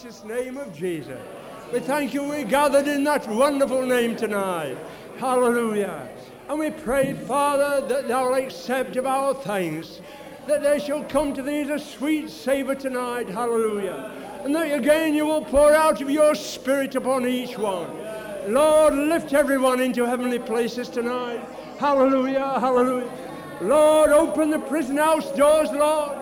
precious name of Jesus. We thank you we're gathered in that wonderful name tonight. Hallelujah. And we pray, Father, that thou accept of our thanks, that they shall come to thee a sweet savour tonight. Hallelujah. And that again you will pour out of your spirit upon each one. Lord, lift everyone into heavenly places tonight. Hallelujah, hallelujah. Lord, open the prison house doors, Lord.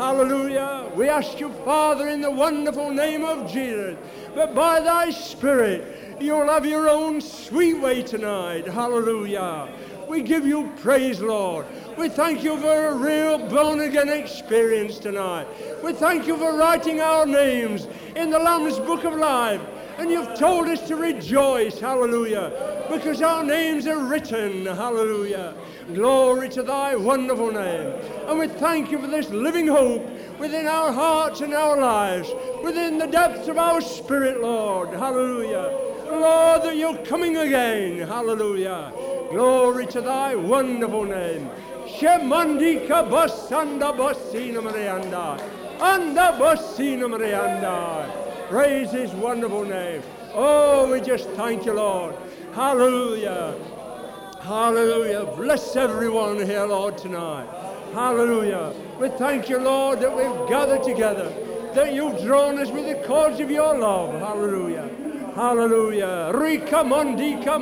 Hallelujah. We ask you, Father, in the wonderful name of Jesus, that by thy Spirit you'll have your own sweet way tonight. Hallelujah. We give you praise, Lord. We thank you for a real born again experience tonight. We thank you for writing our names in the Lamb's Book of Life. And you've told us to rejoice, hallelujah, because our names are written, hallelujah. Glory to thy wonderful name. And we thank you for this living hope within our hearts and our lives, within the depths of our spirit, Lord. Hallelujah. Lord, that you're coming again. Hallelujah. Glory to thy wonderful name. Shemandika basanda basina marianda. Anda basina marianda. Praise his wonderful name. Oh, we just thank you, Lord. Hallelujah. Hallelujah. Bless everyone here, Lord, tonight. Hallelujah. We thank you, Lord, that we've gathered together, that you've drawn us with the cords of your love. Hallelujah. Hallelujah. Rika mondika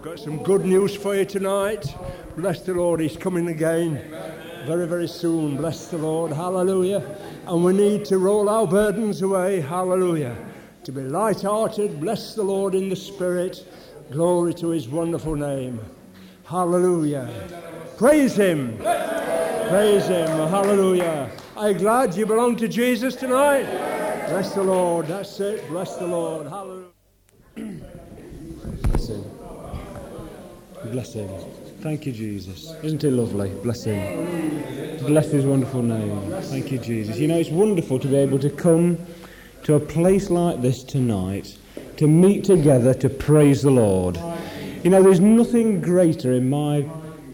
I've got some good news for you tonight. Bless the Lord. He's coming again very, very soon. Bless the Lord. Hallelujah. And we need to roll our burdens away. Hallelujah. To be light hearted. Bless the Lord in the Spirit. Glory to his wonderful name. Hallelujah. Praise him. Praise him. Hallelujah. Are you glad you belong to Jesus tonight? Bless the Lord. That's it. Bless the Lord. Hallelujah. Bless him. Bless him. Thank you, Jesus. Isn't it lovely? Bless him. Bless his wonderful name. Thank you, Jesus. You know, it's wonderful to be able to come to a place like this tonight to meet together to praise the Lord. You know, there's nothing greater in my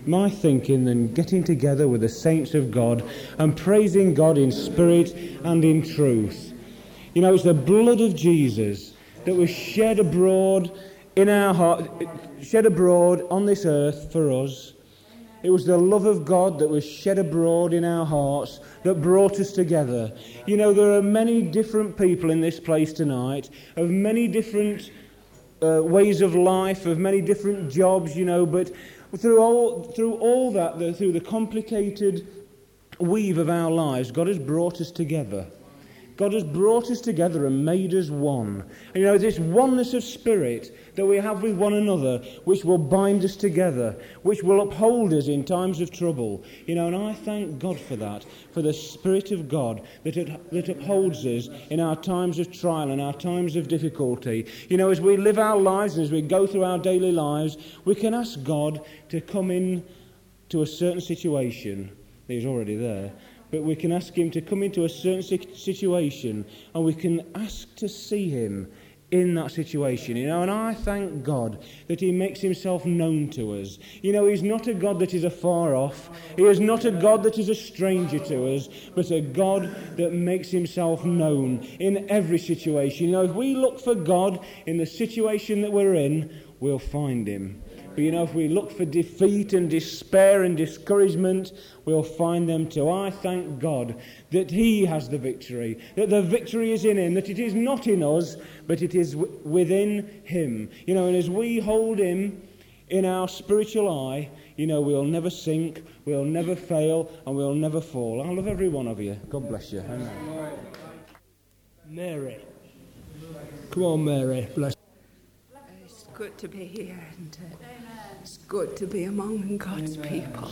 my thinking than getting together with the saints of God and praising God in spirit and in truth. You know, it's the blood of Jesus that was shed abroad in our heart, shed abroad on this earth for us. It was the love of God that was shed abroad in our hearts that brought us together. You know, there are many different people in this place tonight, of many different uh, ways of life, of many different jobs, you know, but through all, through all that, through the complicated weave of our lives, God has brought us together. God has brought us together and made us one. And you know, this oneness of spirit that we have with one another, which will bind us together, which will uphold us in times of trouble. You know, and I thank God for that, for the Spirit of God that, it, that upholds us in our times of trial and our times of difficulty. You know, as we live our lives and as we go through our daily lives, we can ask God to come in to a certain situation. He's already there but we can ask Him to come into a certain situation and we can ask to see Him in that situation, you know, and I thank God that He makes Himself known to us. You know, He's not a God that is afar off, He is not a God that is a stranger to us, but a God that makes Himself known in every situation. You know, if we look for God in the situation that we're in, we'll find Him. But you know, if we look for defeat and despair and discouragement, we'll find them too. I thank God that He has the victory, that the victory is in Him, that it is not in us, but it is w- within Him. You know, and as we hold Him in our spiritual eye, you know, we'll never sink, we'll never fail, and we'll never fall. I love every one of you. God bless you. Amen. Mary. Come on, Mary. Bless. It's good to be here, and uh, it's good to be among God's people.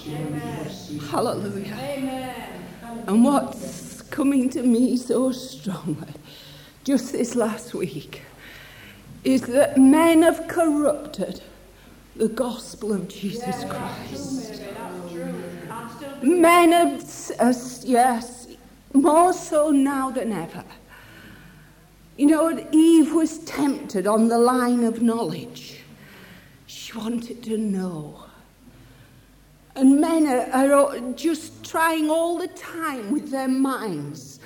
Hallelujah. Amen. And what's coming to me so strongly, just this last week, is that men have corrupted the gospel of Jesus Christ. Men have, uh, yes, more so now than ever. You know, Eve was tempted on the line of knowledge. Wanted to know. And men are, are just trying all the time with their minds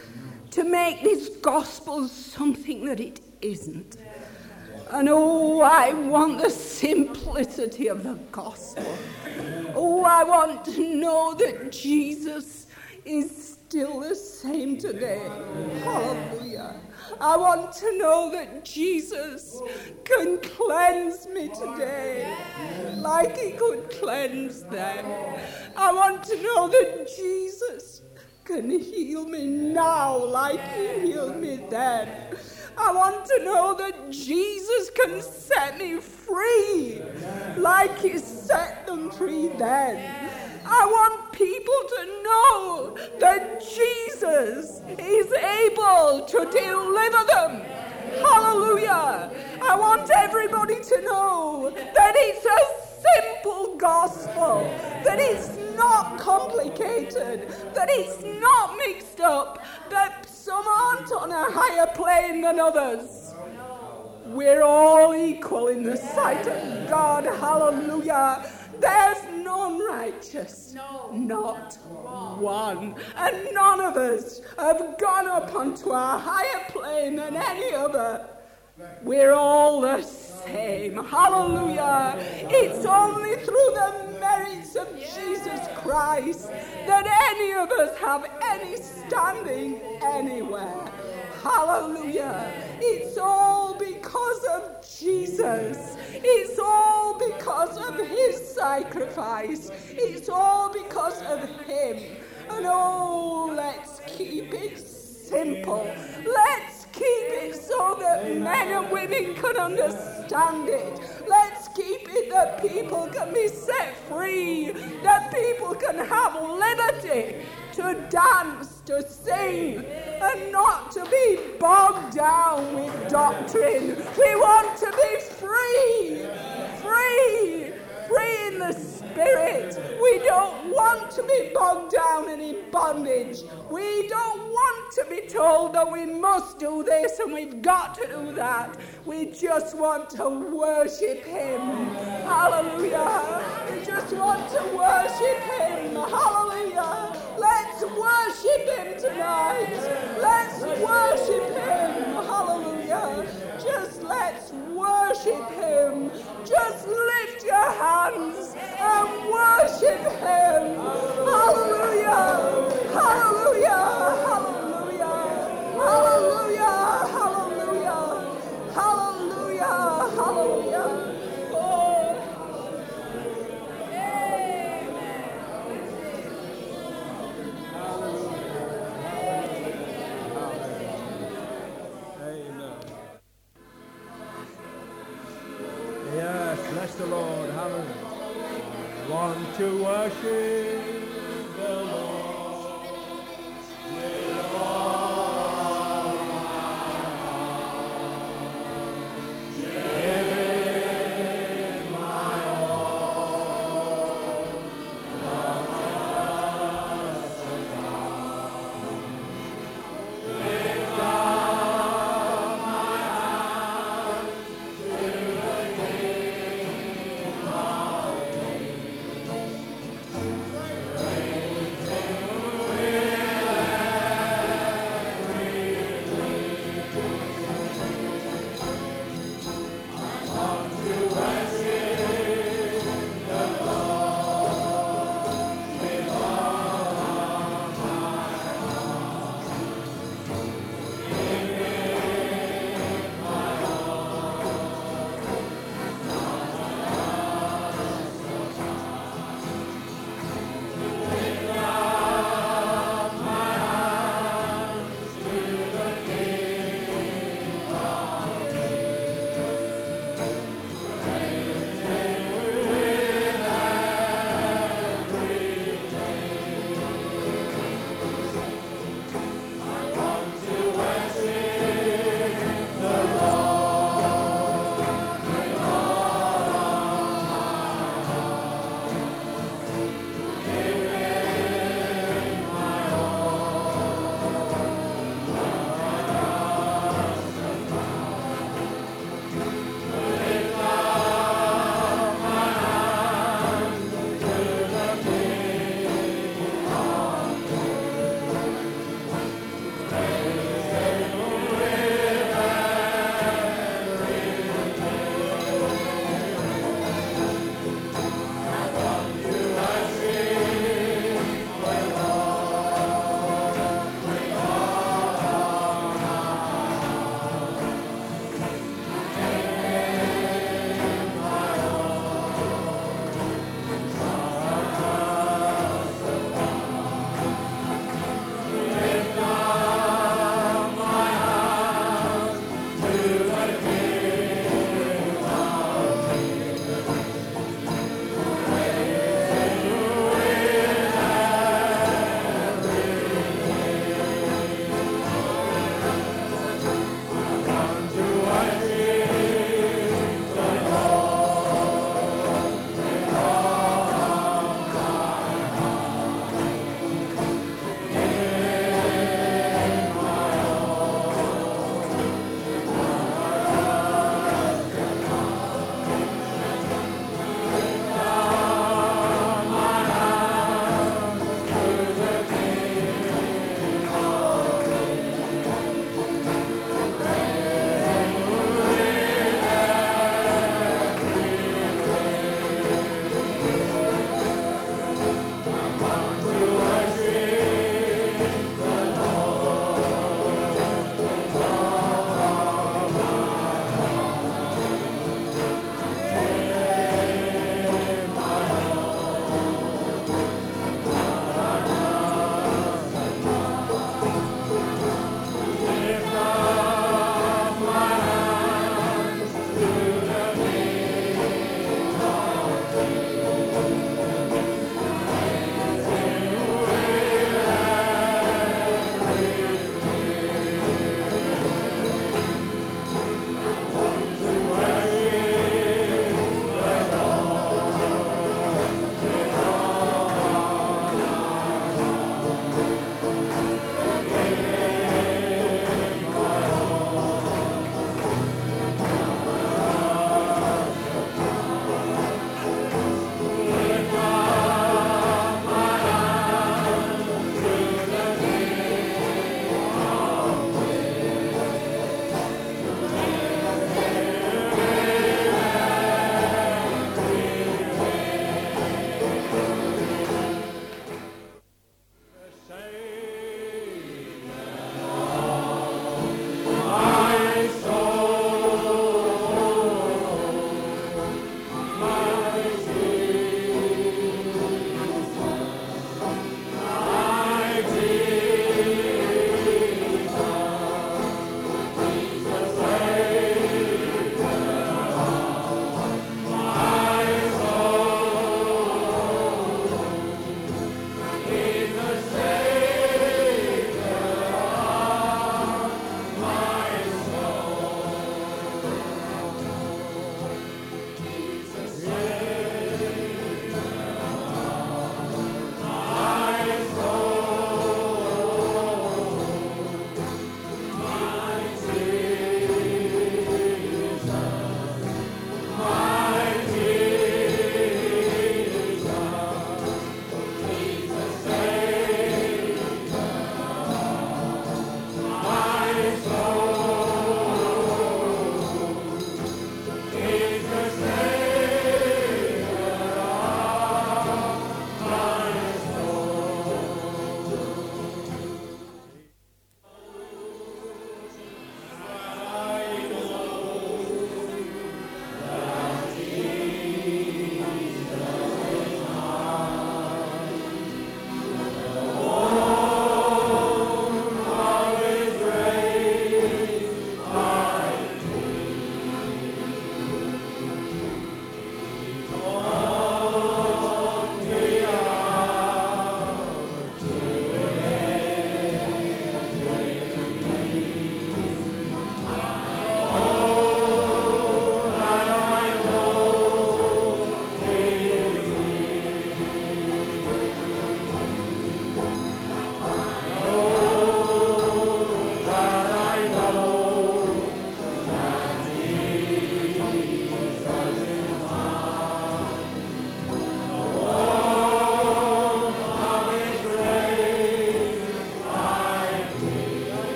to make this gospel something that it isn't. And oh, I want the simplicity of the gospel. Oh, I want to know that Jesus is still the same today. Hallelujah. I want to know that Jesus can cleanse me today like he could cleanse them. I want to know that Jesus can heal me now like he healed me then. I want to know that Jesus can set me free like he set them free then. I want people to know that Jesus is able to deliver them. Hallelujah. I want everybody to know that it's a simple gospel, that it's not complicated, that it's not mixed up, that some aren't on a higher plane than others. We're all equal in the sight of God. Hallelujah. There's none righteous. No. Not one. And none of us have gone up onto a higher plane than any other. We're all the same. Hallelujah. It's only through the merits of Jesus Christ that any of us have any standing anywhere. Hallelujah. It's all because of Jesus. It's all because of his sacrifice. It's all because of him. And oh, let's keep it simple. Let's keep it so that men and women can understand it. Let's keep it that people can be set free, that people can have liberty to dance, to sing, and not to be bogged down with doctrine. We want to be free, free, free in the spirit. We don't want to be bogged down and in bondage. We don't want to be told that we must do this and we've got to do that. We just want to worship Him. Hallelujah. We just want to worship Him. Hallelujah. Let's worship Him tonight. Let's worship Him. Hallelujah. Just let's worship Him. Just lift your hands and worship Him. Hallelujah. Hallelujah. Hallelujah. Hallelujah. Hallelujah. Hallelujah. Hallelujah. To worship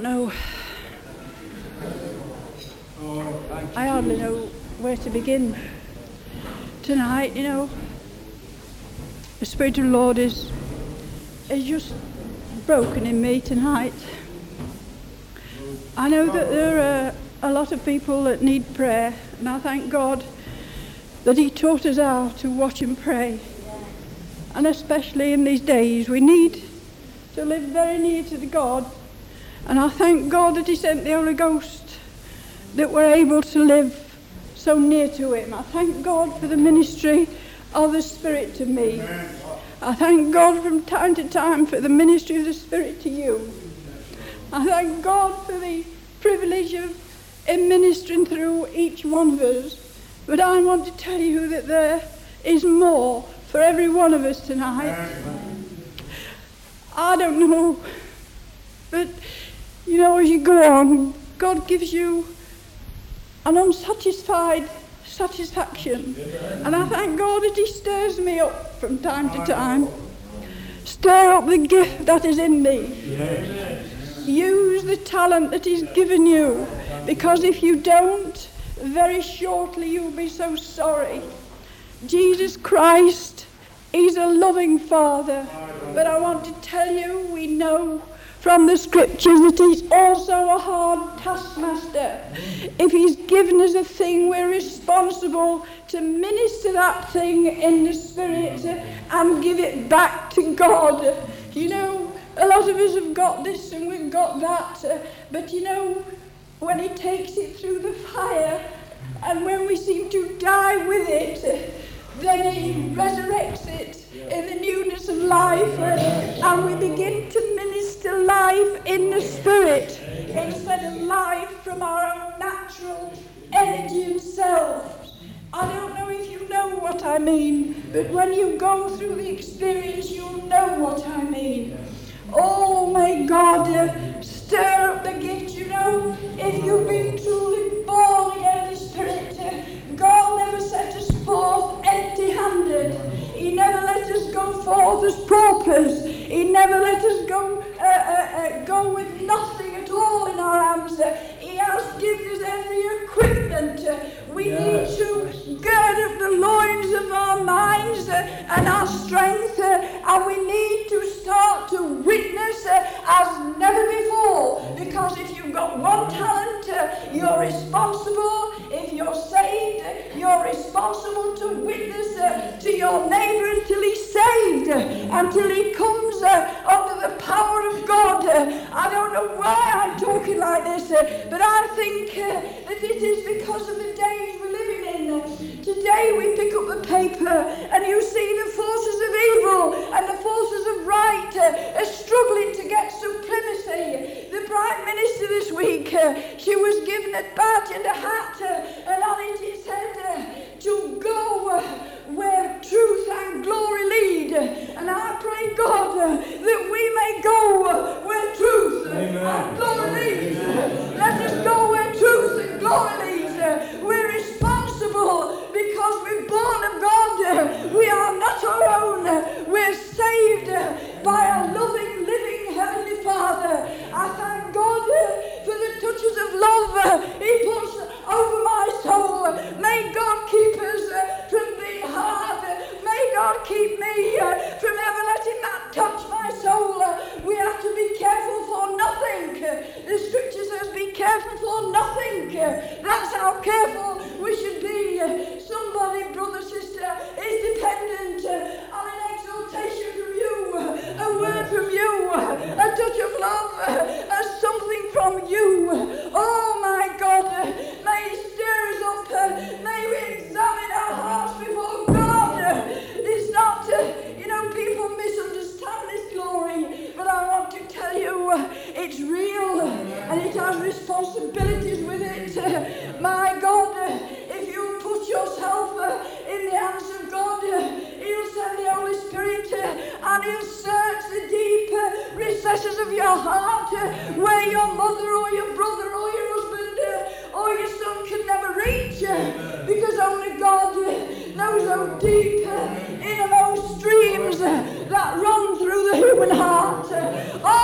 don't know. I hardly know where to begin tonight, you know. The Spirit of the Lord is, is just broken in me tonight. I know that there are a lot of people that need prayer, and I thank God that He taught us how to watch and pray. And especially in these days, we need to live very near to the God. And I thank God that He sent the Holy Ghost that we're able to live so near to Him. I thank God for the ministry of the Spirit to me. I thank God from time to time for the ministry of the Spirit to you. I thank God for the privilege of ministering through each one of us. But I want to tell you that there is more for every one of us tonight. I don't know, but you know, as you go on, God gives you an unsatisfied satisfaction. And I thank God that He stirs me up from time to time. Stir up the gift that is in me. Use the talent that He's given you. Because if you don't, very shortly you'll be so sorry. Jesus Christ, He's a loving Father. But I want to tell you, we know from the scriptures that he's also a hard taskmaster. If he's given us a thing, we're responsible to minister that thing in the spirit and give it back to God. You know, a lot of us have got this and we've got that, but you know, when he takes it through the fire and when we seem to die with it, then he resurrects it in the newness of life and we begin to minister life in the spirit instead of life from our own natural energy and self. I don't know if you know what I mean, but when you go through the experience, you'll know what I mean. Oh, may God uh, stir up the gift, you know, if you've been truly us go He never let us go uh, uh, uh, go with nothing at all in our hands. he has given us every equipment. we yes. need to gird up the loins of our minds and our strength, uh, and we need to start to witness uh, as never before. Because if you've got one talent, uh, you're responsible. If you're saved, you're responsible to witness to your neighbor until he's saved, until he comes under the power of God. I don't know why I'm talking like this, but I think that it is because of the days living in. Today we pick up the paper and you see the forces of evil and the forces of right uh, are struggling to get supremacy. The Prime Minister this week, uh, she was given a badge and a hat, uh, and on it it said to go where truth and glory lead. And I pray, God, that we may go Oh,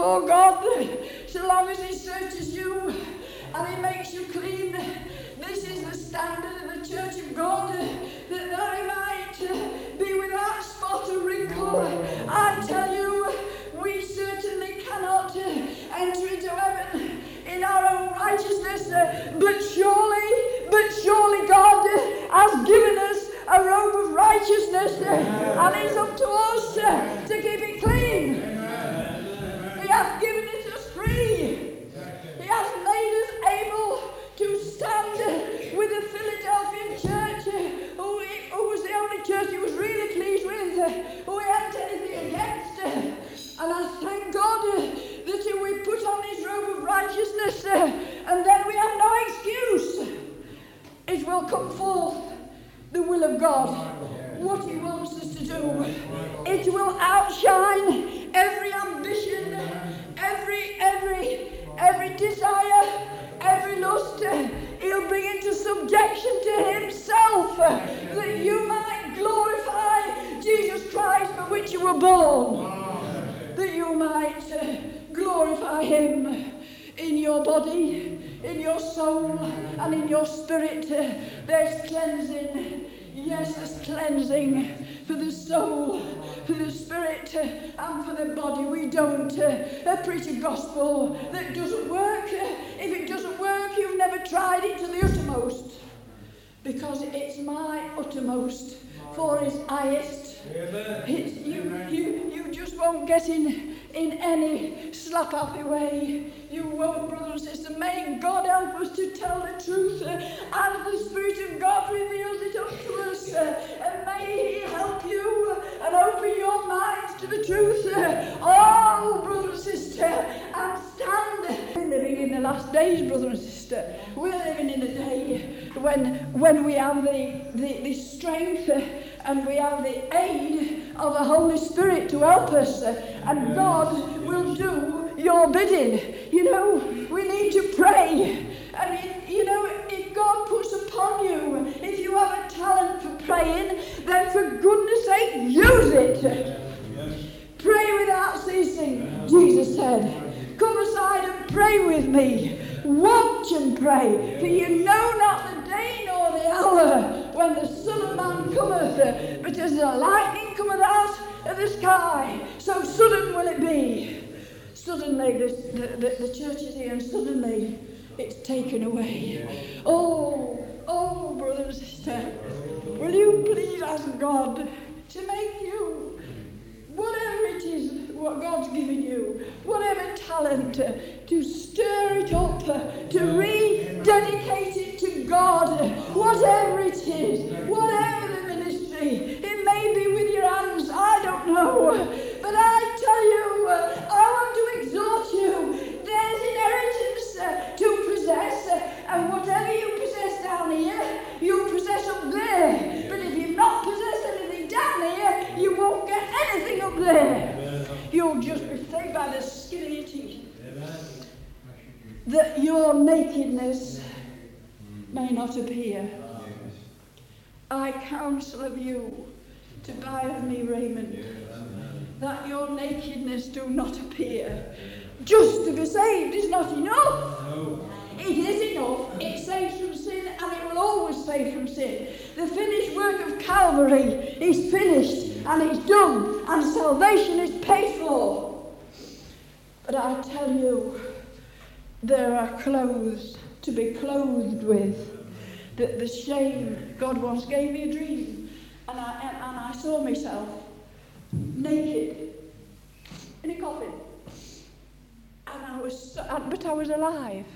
before God, so long as He searches you and He makes you clean. This is the standard of the Church of God, that I might be without spot or wrinkle. I tell you, we certainly cannot enter into heaven in our own righteousness, but surely, but surely God has given us a robe of righteousness, and it's up to us to keep it clean. He has given us free. He has made us able to stand with the Philadelphian church, who, who was the only church he was really pleased with, who he hadn't anything against. And I thank God that we put on his robe of righteousness and then we have no excuse. It will come forth the will of God, what he wants us to do. It will outshine every ambition, every, every, every desire, every lust. He'll bring into subjection to himself that you might glorify Jesus Christ for which you were born. That you might uh, glorify Him in your body, in your soul, and in your spirit. There's cleansing. Yes, there's cleansing for the soul, for the spirit, and for the body. We don't uh, preach a gospel that doesn't work. If it doesn't work, you've never tried it to the uttermost. Because it's my uttermost for his highest. It's, you, you, you just won't get in in any slap happy way. You won't, brother and sister. May God help us to tell the truth, uh, and the Spirit of God reveals it unto us. Uh, and may He help you uh, and open your minds to the truth. Oh, brother and sister, and stand. We're living in the last days, brother and sister. We're living in a day when, when we have the, the, the strength and we have the aid of the Holy Spirit to help us, and God will do your bidding. You know, we need to pray. And, it, you know, if God puts upon you, if you have a talent for praying, then for goodness sake, use it. Pray without ceasing, Jesus said. Come aside and pray with me. Watch and pray, for you know not the day nor the hour when the Son of Man cometh, but as the lightning cometh out of the sky, so sudden will it be. Suddenly, the, the, the church is here, and suddenly it's taken away. Oh, oh, brother and sister, will you please ask God to make you whatever it is what God's given you, whatever talent, to stir it up, to rededicate it to God, whatever it is, whatever the ministry. It may be with your hands, I don't know. But I tell you, I want to exhort you. There's inheritance uh, to possess, uh, and whatever you possess down here, you possess up there. But if you've not possessed anything down here, you won't get anything up there. You'll just be saved by the skin of your teeth. That your nakedness may not appear. I counsel of you to buy of me raiment, that your nakedness do not appear. Just to be saved is not enough. It is enough. It saves from sin and it will always save from sin. The finished work of Calvary is finished and it's done and salvation is paid for. But I tell you, there are clothes to be clothed with. The, the shame, God once gave me a dream, and I, and, and I saw myself naked in a coffin. And I was, but I was alive.